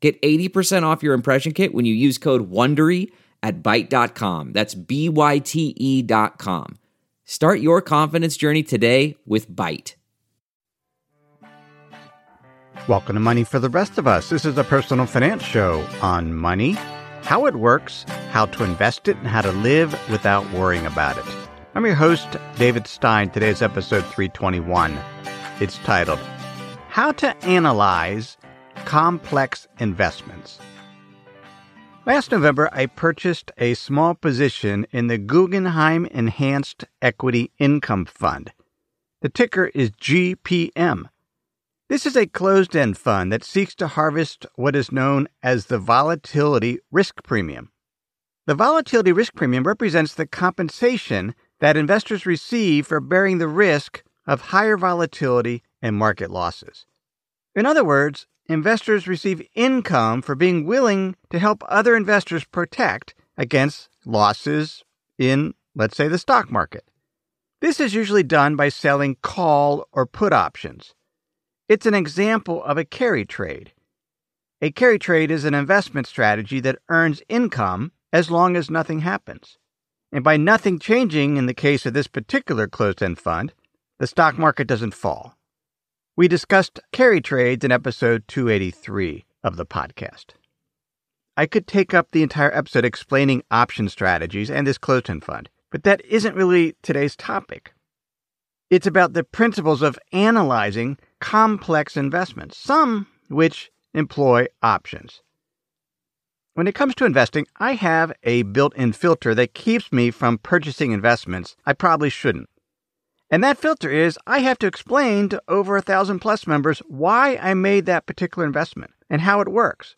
Get 80% off your impression kit when you use code WONDERY at Byte.com. That's B-Y-T-E dot com. Start your confidence journey today with Byte. Welcome to Money for the Rest of Us. This is a personal finance show on money, how it works, how to invest it, and how to live without worrying about it. I'm your host, David Stein. Today's episode 321. It's titled, How to Analyze Complex Investments. Last November, I purchased a small position in the Guggenheim Enhanced Equity Income Fund. The ticker is GPM. This is a closed end fund that seeks to harvest what is known as the volatility risk premium. The volatility risk premium represents the compensation that investors receive for bearing the risk of higher volatility and market losses. In other words, investors receive income for being willing to help other investors protect against losses in, let's say, the stock market. This is usually done by selling call or put options. It's an example of a carry trade. A carry trade is an investment strategy that earns income as long as nothing happens. And by nothing changing in the case of this particular closed end fund, the stock market doesn't fall. We discussed carry trades in episode 283 of the podcast. I could take up the entire episode explaining option strategies and this closed end fund, but that isn't really today's topic. It's about the principles of analyzing complex investments, some which employ options. When it comes to investing, I have a built in filter that keeps me from purchasing investments I probably shouldn't. And that filter is I have to explain to over a thousand plus members why I made that particular investment and how it works.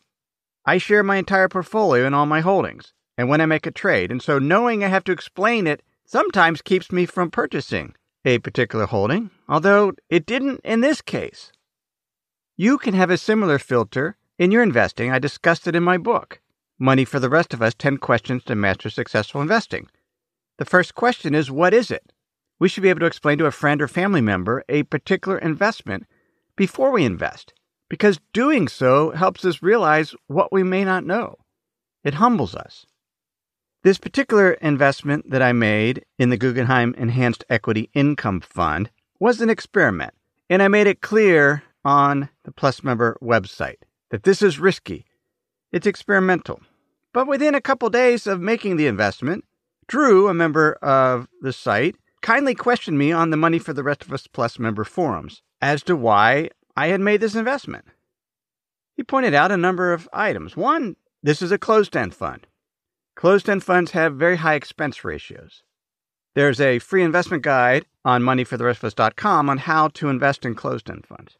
I share my entire portfolio and all my holdings and when I make a trade. And so knowing I have to explain it sometimes keeps me from purchasing a particular holding, although it didn't in this case. You can have a similar filter in your investing. I discussed it in my book, Money for the Rest of Us 10 Questions to Master Successful Investing. The first question is What is it? We should be able to explain to a friend or family member a particular investment before we invest, because doing so helps us realize what we may not know. It humbles us. This particular investment that I made in the Guggenheim Enhanced Equity Income Fund was an experiment, and I made it clear on the Plus member website that this is risky. It's experimental. But within a couple days of making the investment, Drew, a member of the site, kindly questioned me on the Money for the Rest of Us Plus member forums as to why I had made this investment. He pointed out a number of items. One, this is a closed end fund. Closed end funds have very high expense ratios. There's a free investment guide on moneyfortherestofus.com on how to invest in closed end funds.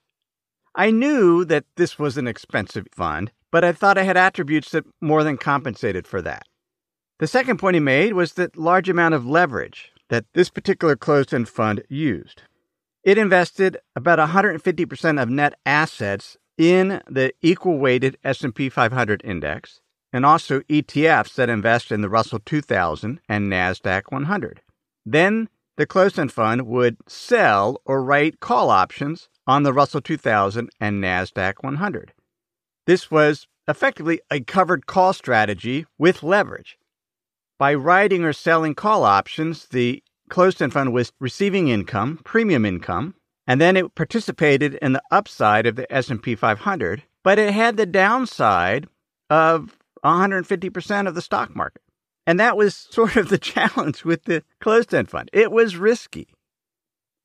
I knew that this was an expensive fund, but I thought I had attributes that more than compensated for that. The second point he made was that large amount of leverage that this particular closed end fund used. It invested about 150% of net assets in the equal weighted S&P 500 index and also ETFs that invest in the Russell 2000 and Nasdaq 100. Then the closed end fund would sell or write call options on the Russell 2000 and Nasdaq 100. This was effectively a covered call strategy with leverage. By writing or selling call options, the closed end fund was receiving income, premium income, and then it participated in the upside of the S&P 500, but it had the downside of 150% of the stock market. And that was sort of the challenge with the closed end fund. It was risky.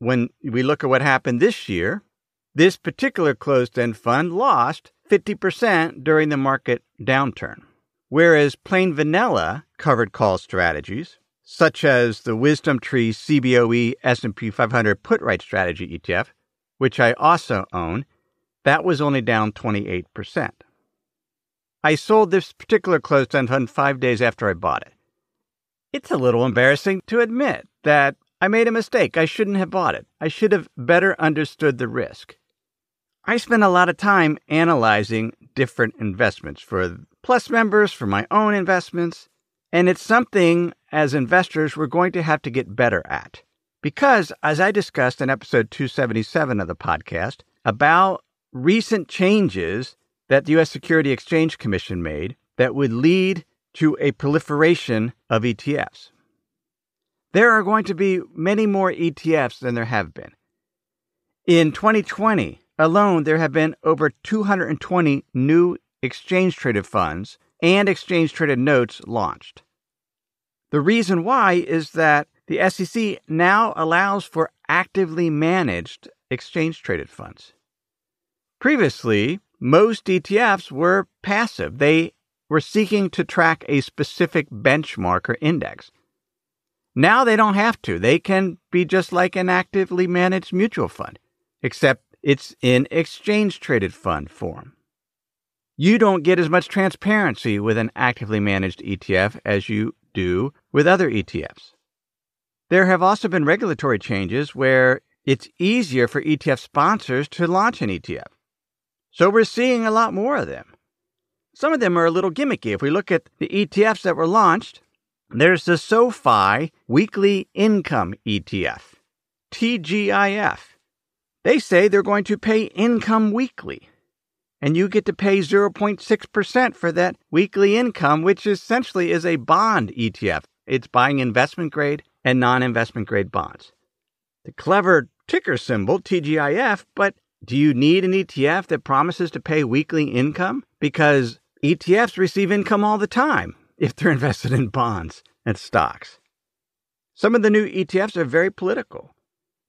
When we look at what happened this year, this particular closed end fund lost 50% during the market downturn. Whereas plain vanilla covered call strategies, such as the Wisdom Tree CBOE S&P 500 PutWrite strategy ETF, which I also own, that was only down 28%. I sold this particular closed end fund five days after I bought it. It's a little embarrassing to admit that I made a mistake. I shouldn't have bought it. I should have better understood the risk. I spend a lot of time analyzing different investments for Plus members, for my own investments, and it's something as investors we're going to have to get better at. Because, as I discussed in episode 277 of the podcast, about recent changes that the U.S. Security Exchange Commission made that would lead to a proliferation of ETFs. There are going to be many more ETFs than there have been. In 2020 alone, there have been over 220 new exchange traded funds and exchange traded notes launched. The reason why is that the SEC now allows for actively managed exchange traded funds. Previously, most ETFs were passive. They were seeking to track a specific benchmark or index. Now they don't have to. They can be just like an actively managed mutual fund, except it's in exchange traded fund form. You don't get as much transparency with an actively managed ETF as you do with other ETFs. There have also been regulatory changes where it's easier for ETF sponsors to launch an ETF. So we're seeing a lot more of them. Some of them are a little gimmicky. If we look at the ETFs that were launched, there's the SoFi Weekly Income ETF, TGIF. They say they're going to pay income weekly, and you get to pay 0.6% for that weekly income, which essentially is a bond ETF. It's buying investment grade and non investment grade bonds. The clever ticker symbol, TGIF, but do you need an ETF that promises to pay weekly income? Because ETFs receive income all the time if they're invested in bonds and stocks. Some of the new ETFs are very political.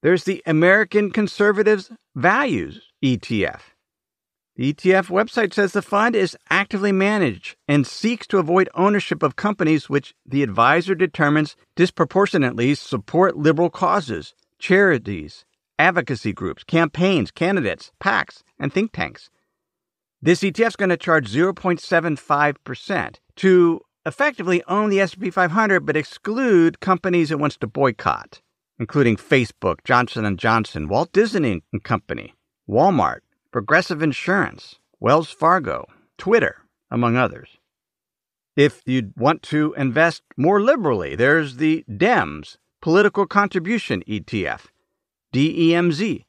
There's the American Conservatives Values ETF. The ETF website says the fund is actively managed and seeks to avoid ownership of companies which the advisor determines disproportionately support liberal causes, charities, advocacy groups, campaigns, candidates, PACs, and think tanks. This ETF is going to charge 0.75% to effectively own the S&P 500 but exclude companies it wants to boycott, including Facebook, Johnson & Johnson, Walt Disney & Company, Walmart, Progressive Insurance, Wells Fargo, Twitter, among others. If you want to invest more liberally, there's the DEMZ, Political Contribution ETF, DEMZ.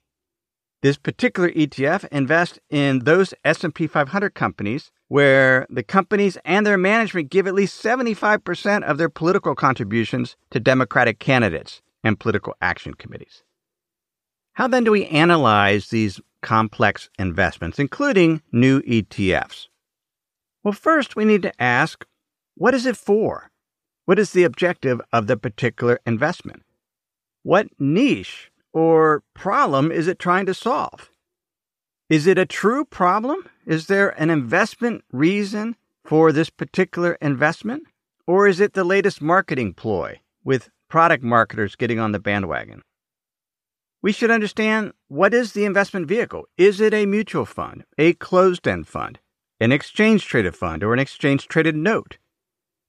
This particular ETF invests in those S&P 500 companies where the companies and their management give at least 75% of their political contributions to Democratic candidates and political action committees. How then do we analyze these complex investments, including new ETFs? Well, first we need to ask what is it for? What is the objective of the particular investment? What niche or problem is it trying to solve? Is it a true problem? Is there an investment reason for this particular investment? Or is it the latest marketing ploy with product marketers getting on the bandwagon? We should understand what is the investment vehicle? Is it a mutual fund, a closed end fund, an exchange traded fund, or an exchange traded note?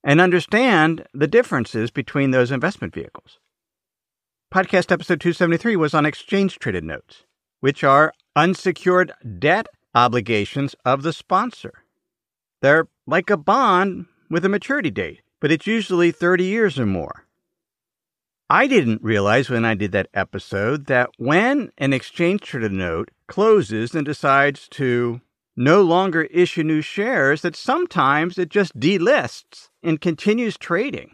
And understand the differences between those investment vehicles. Podcast episode 273 was on exchange traded notes, which are unsecured debt obligations of the sponsor. They're like a bond with a maturity date, but it's usually 30 years or more. I didn't realize when I did that episode that when an exchange traded note closes and decides to no longer issue new shares, that sometimes it just delists and continues trading.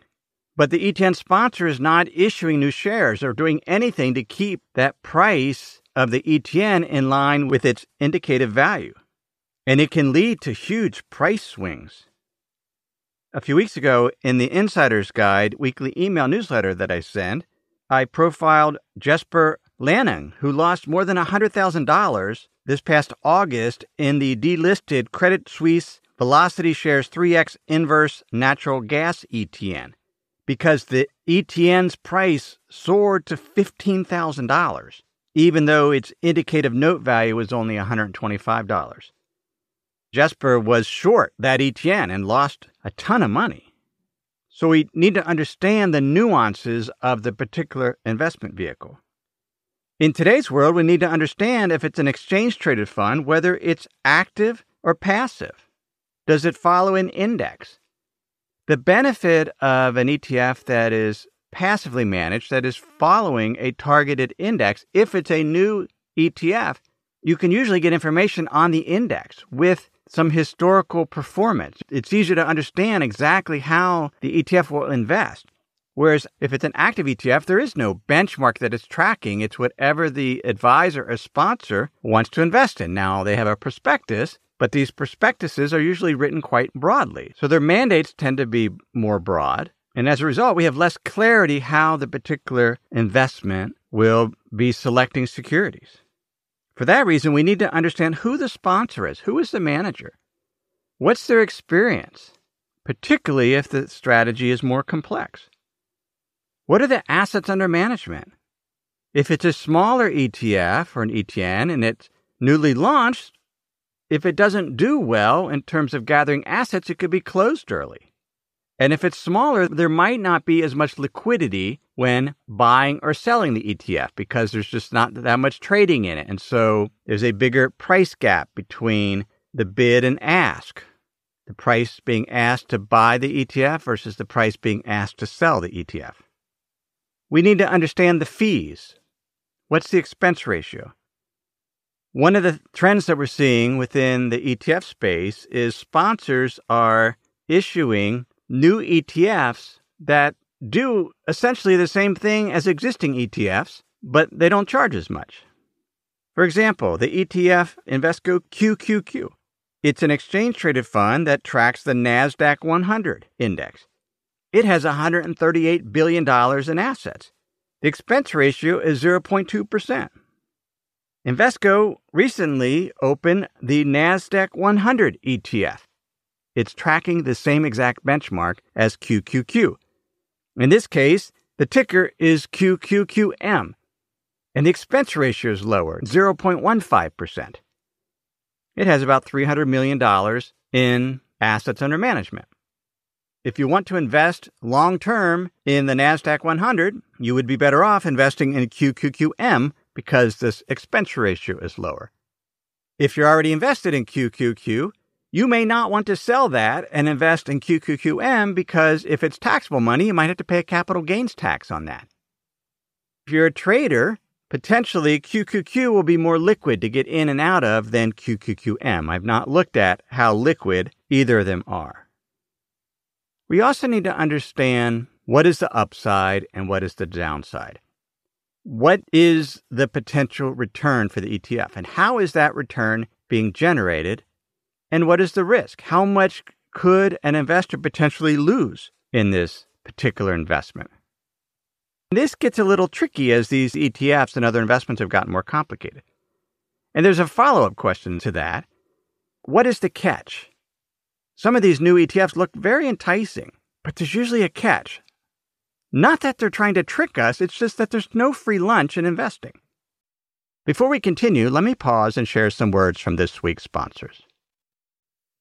But the ETN sponsor is not issuing new shares or doing anything to keep that price of the ETN in line with its indicative value. And it can lead to huge price swings. A few weeks ago, in the Insider's Guide weekly email newsletter that I send, I profiled Jesper Lanning, who lost more than $100,000 this past August in the delisted Credit Suisse Velocity Shares 3X Inverse Natural Gas ETN because the ETN's price soared to $15,000, even though its indicative note value was only $125. Jesper was short that ETN and lost a ton of money. So we need to understand the nuances of the particular investment vehicle. In today's world, we need to understand if it's an exchange traded fund, whether it's active or passive. Does it follow an index? The benefit of an ETF that is passively managed, that is following a targeted index, if it's a new ETF, you can usually get information on the index with some historical performance. It's easier to understand exactly how the ETF will invest. Whereas if it's an active ETF, there is no benchmark that it's tracking. It's whatever the advisor or sponsor wants to invest in. Now, they have a prospectus, but these prospectuses are usually written quite broadly. So their mandates tend to be more broad. And as a result, we have less clarity how the particular investment will be selecting securities. For that reason, we need to understand who the sponsor is, who is the manager, what's their experience, particularly if the strategy is more complex. What are the assets under management? If it's a smaller ETF or an ETN and it's newly launched, if it doesn't do well in terms of gathering assets, it could be closed early. And if it's smaller, there might not be as much liquidity when buying or selling the ETF because there's just not that much trading in it. And so there's a bigger price gap between the bid and ask. The price being asked to buy the ETF versus the price being asked to sell the ETF. We need to understand the fees. What's the expense ratio? One of the trends that we're seeing within the ETF space is sponsors are issuing new ETFs that do essentially the same thing as existing ETFs, but they don't charge as much. For example, the ETF Invesco QQQ. It's an exchange traded fund that tracks the NASDAQ 100 index. It has $138 billion in assets. The expense ratio is 0.2%. Invesco recently opened the NASDAQ 100 ETF. It's tracking the same exact benchmark as QQQ, in this case, the ticker is QQQM, and the expense ratio is lower, 0.15%. It has about $300 million in assets under management. If you want to invest long term in the NASDAQ 100, you would be better off investing in QQQM because this expense ratio is lower. If you're already invested in QQQ, you may not want to sell that and invest in QQQM because if it's taxable money, you might have to pay a capital gains tax on that. If you're a trader, potentially QQQ will be more liquid to get in and out of than QQQM. I've not looked at how liquid either of them are. We also need to understand what is the upside and what is the downside. What is the potential return for the ETF and how is that return being generated and what is the risk? How much could an investor potentially lose in this particular investment? This gets a little tricky as these ETFs and other investments have gotten more complicated. And there's a follow up question to that. What is the catch? Some of these new ETFs look very enticing, but there's usually a catch. Not that they're trying to trick us, it's just that there's no free lunch in investing. Before we continue, let me pause and share some words from this week's sponsors.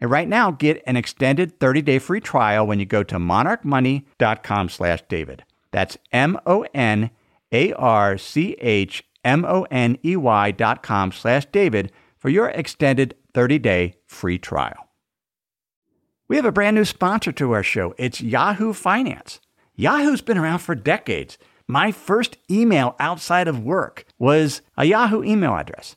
And right now, get an extended 30-day free trial when you go to monarchmoney.com slash David. That's M-O-N-A-R-C-H-M-O-N-E-Y dot com slash David for your extended 30-day free trial. We have a brand new sponsor to our show. It's Yahoo Finance. Yahoo's been around for decades. My first email outside of work was a Yahoo email address.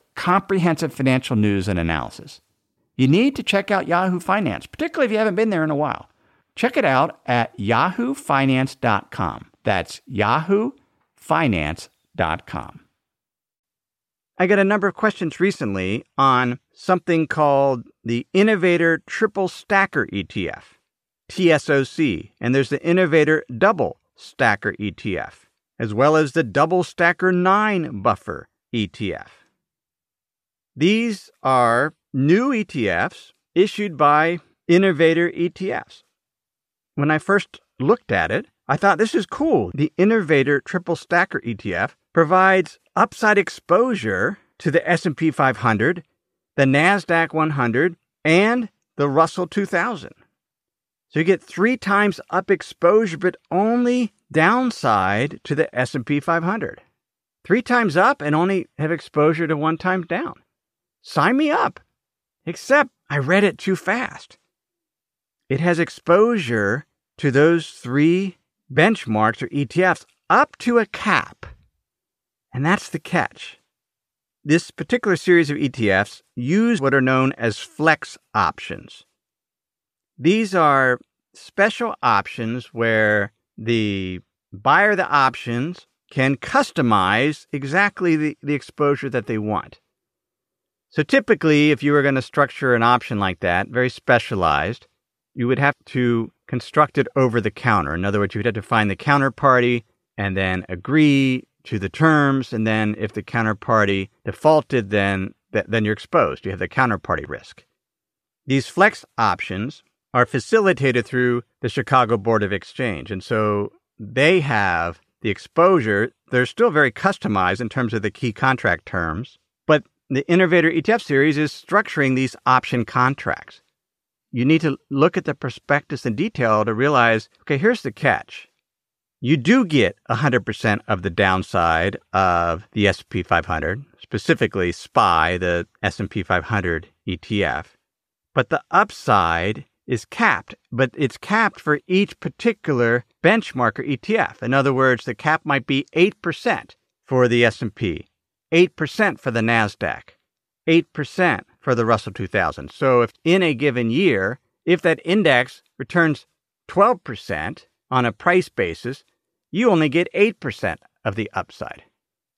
comprehensive financial news and analysis. You need to check out Yahoo Finance, particularly if you haven't been there in a while. Check it out at yahoofinance.com. That's yahoofinance.com. I got a number of questions recently on something called the Innovator Triple Stacker ETF, TSOC, and there's the Innovator Double Stacker ETF, as well as the Double Stacker 9 Buffer ETF. These are new ETFs issued by Innovator ETFs when I first looked at it, I thought this is cool. The Innovator Triple Stacker ETF provides upside exposure to the S&P 500, the Nasdaq 100, and the Russell 2000. So you get 3 times up exposure but only downside to the S&P 500. 3 times up and only have exposure to 1 time down. Sign me up. Except I read it too fast. It has exposure to those three benchmarks or ETFs up to a cap. And that's the catch. This particular series of ETFs use what are known as flex options. These are special options where the buyer of the options can customize exactly the, the exposure that they want. So typically, if you were going to structure an option like that, very specialized, you would have to construct it over the counter. In other words, you would have to find the counterparty and then agree to the terms. And then if the counterparty defaulted, then, then you're exposed. You have the counterparty risk. These flex options are facilitated through the Chicago Board of Exchange. And so they have the exposure. They're still very customized in terms of the key contract terms, the Innovator ETF series is structuring these option contracts you need to look at the prospectus in detail to realize okay, here's the catch. You do get 100% of the downside of the S&P 500, specifically SPY, the S&P 500 ETF, but the upside is capped, but it's capped for each particular benchmark or ETF. In other words, the cap might be 8% for the S&P, 8% for the Nasdaq, 8% for the Russell 2000. So if in a given year, if that index returns 12% on a price basis, you only get 8% of the upside.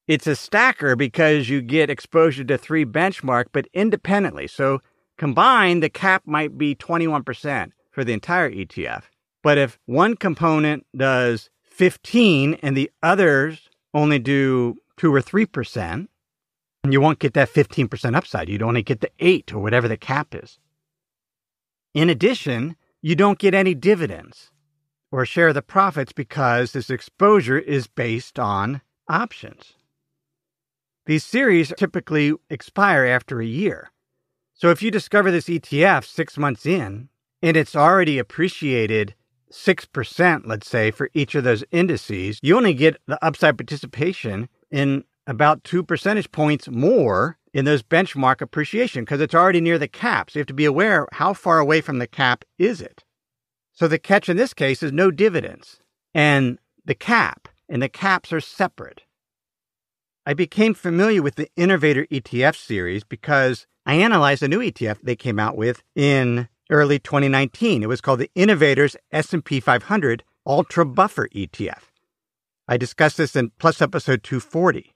It's a stacker because you get exposure to three benchmark, but independently. So combined, the cap might be 21% for the entire ETF. But if one component does 15 and the others only do 2 or 3%, you won't get that 15% upside. You'd only get the 8 or whatever the cap is. In addition, you don't get any dividends or share the profits because this exposure is based on options. These series typically expire after a year. So if you discover this ETF six months in and it's already appreciated 6%, let's say, for each of those indices, you only get the upside participation in about two percentage points more in those benchmark appreciation because it's already near the cap. So you have to be aware how far away from the cap is it. So the catch in this case is no dividends and the cap, and the caps are separate. I became familiar with the Innovator ETF series because I analyzed a new ETF they came out with in early 2019. It was called the Innovators S&P 500 Ultra Buffer ETF. I discussed this in Plus episode 240.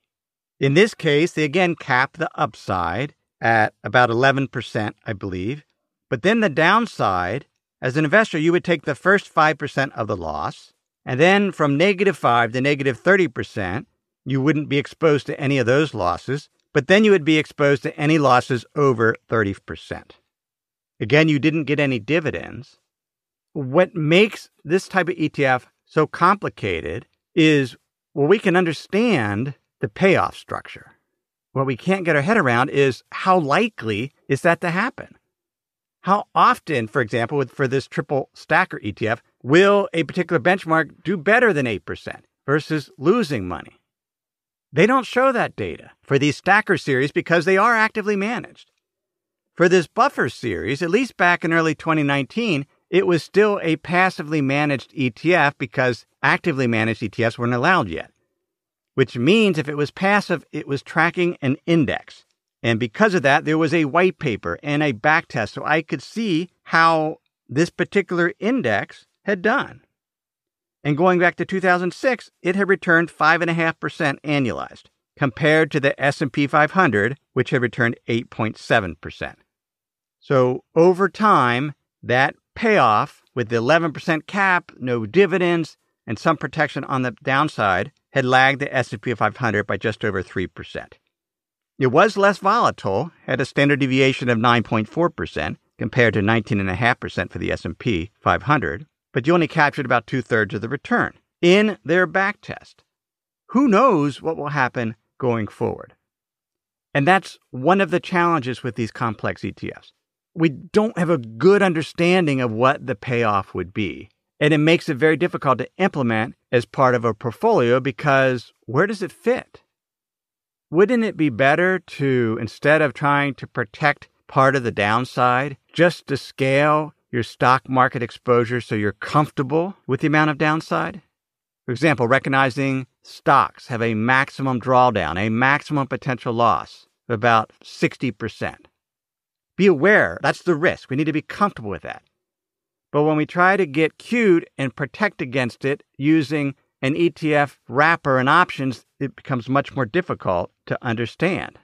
In this case, they again cap the upside at about 11%, I believe. But then the downside, as an investor, you would take the first 5% of the loss, and then from negative 5 to negative 30%, you wouldn't be exposed to any of those losses, but then you would be exposed to any losses over 30%. Again, you didn't get any dividends. What makes this type of ETF so complicated is well, we can understand the payoff structure. What we can't get our head around is how likely is that to happen? How often, for example, for this triple stacker ETF, will a particular benchmark do better than 8% versus losing money? They don't show that data for these stacker series because they are actively managed. For this buffer series, at least back in early 2019, it was still a passively managed ETF because actively managed ETFs weren't allowed yet. Which means if it was passive, it was tracking an index. And because of that, there was a white paper and a back test. so I could see how this particular index had done. And going back to 2006, it had returned 5.5% annualized compared to the S&P 500, which had returned 8.7%. So over time, that payoff with the 11% cap, no dividends, and some protection on the downside had lagged the S&P 500 by just over 3%. It was less volatile, had a standard deviation of 9.4% compared to 19.5% for the S&P 500, but you only captured about two-thirds of the return in their backtest. Who knows what will happen going forward? And that's one of the challenges with these complex ETFs we don't have a good understanding of what the payoff would be. And it makes it very difficult to implement as part of a portfolio because where does it fit? Wouldn't it be better to, instead of trying to protect part of the downside, just to scale your stock market exposure so you're comfortable with the amount of downside? For example, recognizing stocks have a maximum drawdown, a maximum potential loss of about 60%. Be aware that's the risk. We need to be comfortable with that. But when we try to get cute and protect against it using an ETF wrapper and options, it becomes much more difficult to understand.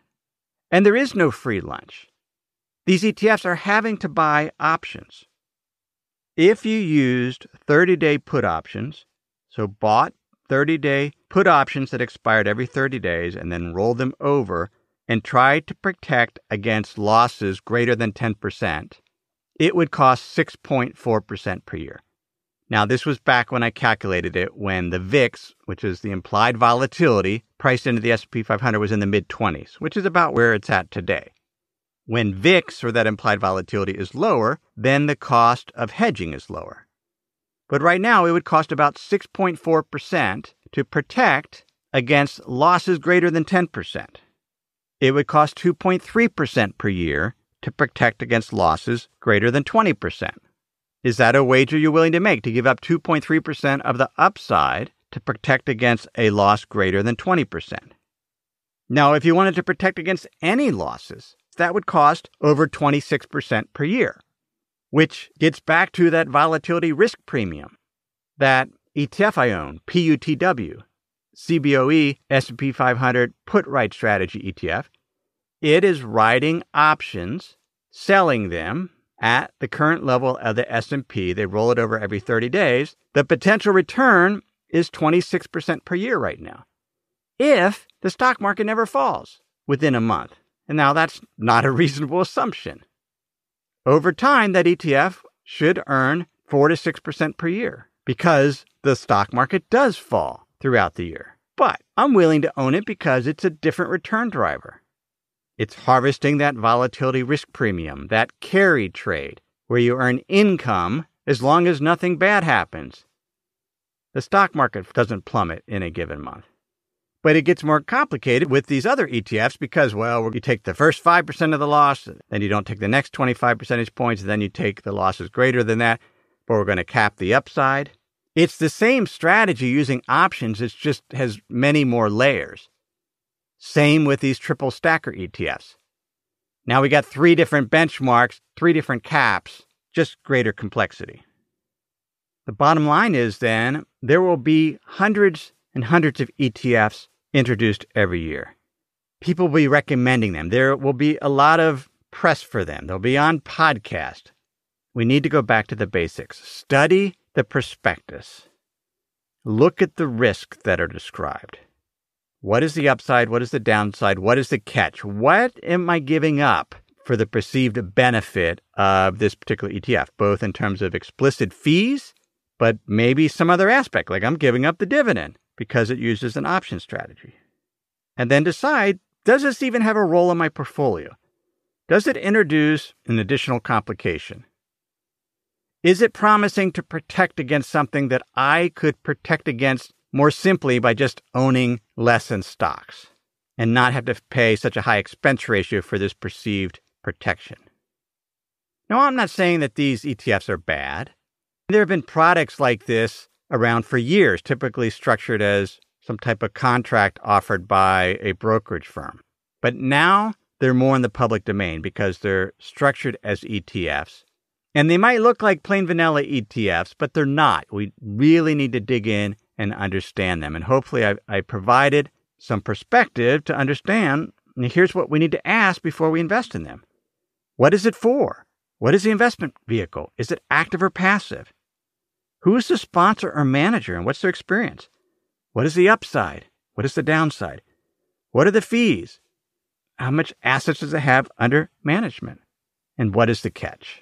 And there is no free lunch. These ETFs are having to buy options. If you used 30 day put options, so bought 30 day put options that expired every 30 days and then rolled them over and try to protect against losses greater than 10%, it would cost 6.4% per year. Now, this was back when I calculated it when the VIX, which is the implied volatility priced into the S&P 500 was in the mid 20s, which is about where it's at today. When VIX or that implied volatility is lower, then the cost of hedging is lower. But right now it would cost about 6.4% to protect against losses greater than 10% it would cost 2.3% per year to protect against losses greater than 20%. Is that a wager you're willing to make to give up 2.3% of the upside to protect against a loss greater than 20%? Now, if you wanted to protect against any losses, that would cost over 26% per year, which gets back to that volatility risk premium. That ETF I own, PUTW, CBOE S&P 500 PutWrite strategy ETF. It is writing options, selling them at the current level of the S&P. They roll it over every 30 days. The potential return is 26% per year right now. If the stock market never falls within a month. And now that's not a reasonable assumption. Over time, that ETF should earn 4 to 6% per year because the stock market does fall throughout the year. But I'm willing to own it because it's a different return driver. It's harvesting that volatility risk premium, that carry trade, where you earn income as long as nothing bad happens. The stock market doesn't plummet in a given month. But it gets more complicated with these other ETFs because, well, you take the first 5% of the loss, then you don't take the next 25 percentage points, then you take the losses greater than that, but we're going to cap the upside. It's the same strategy using options, it just has many more layers. Same with these triple stacker ETFs. Now we got three different benchmarks, three different caps, just greater complexity. The bottom line is then there will be hundreds and hundreds of ETFs introduced every year. People will be recommending them. There will be a lot of press for them. They'll be on podcast. We need to go back to the basics. Study the prospectus. Look at the risks that are described. What is the upside? What is the downside? What is the catch? What am I giving up for the perceived benefit of this particular ETF, both in terms of explicit fees, but maybe some other aspect, like I'm giving up the dividend because it uses an option strategy. And then decide does this even have a role in my portfolio? Does it introduce an additional complication? Is it promising to protect against something that I could protect against more simply by just owning less in stocks and not have to pay such a high expense ratio for this perceived protection? Now, I'm not saying that these ETFs are bad. There have been products like this around for years, typically structured as some type of contract offered by a brokerage firm. But now they're more in the public domain because they're structured as ETFs. And they might look like plain vanilla ETFs, but they're not. We really need to dig in and understand them. And hopefully, I, I provided some perspective to understand. here's what we need to ask before we invest in them What is it for? What is the investment vehicle? Is it active or passive? Who is the sponsor or manager and what's their experience? What is the upside? What is the downside? What are the fees? How much assets does it have under management? And what is the catch?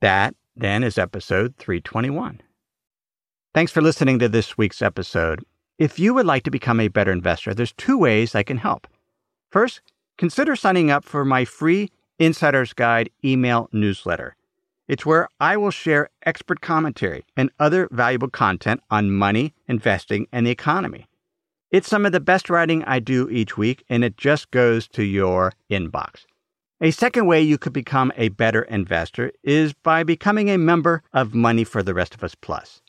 That then is episode 321. Thanks for listening to this week's episode. If you would like to become a better investor, there's two ways I can help. First, consider signing up for my free Insider's Guide email newsletter. It's where I will share expert commentary and other valuable content on money, investing, and the economy. It's some of the best writing I do each week, and it just goes to your inbox. A second way you could become a better investor is by becoming a member of Money for the Rest of Us Plus.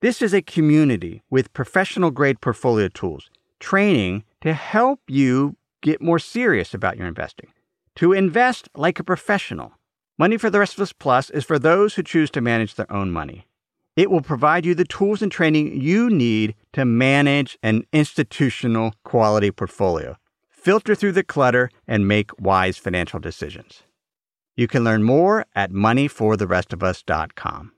This is a community with professional grade portfolio tools, training to help you get more serious about your investing, to invest like a professional Money for the Rest of Us Plus is for those who choose to manage their own money. It will provide you the tools and training you need to manage an institutional quality portfolio, filter through the clutter, and make wise financial decisions. You can learn more at moneyfortherestofus.com.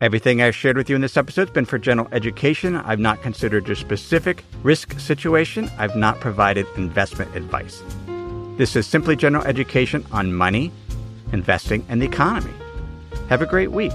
Everything I've shared with you in this episode has been for general education. I've not considered your specific risk situation. I've not provided investment advice. This is simply general education on money investing, and the economy. Have a great week.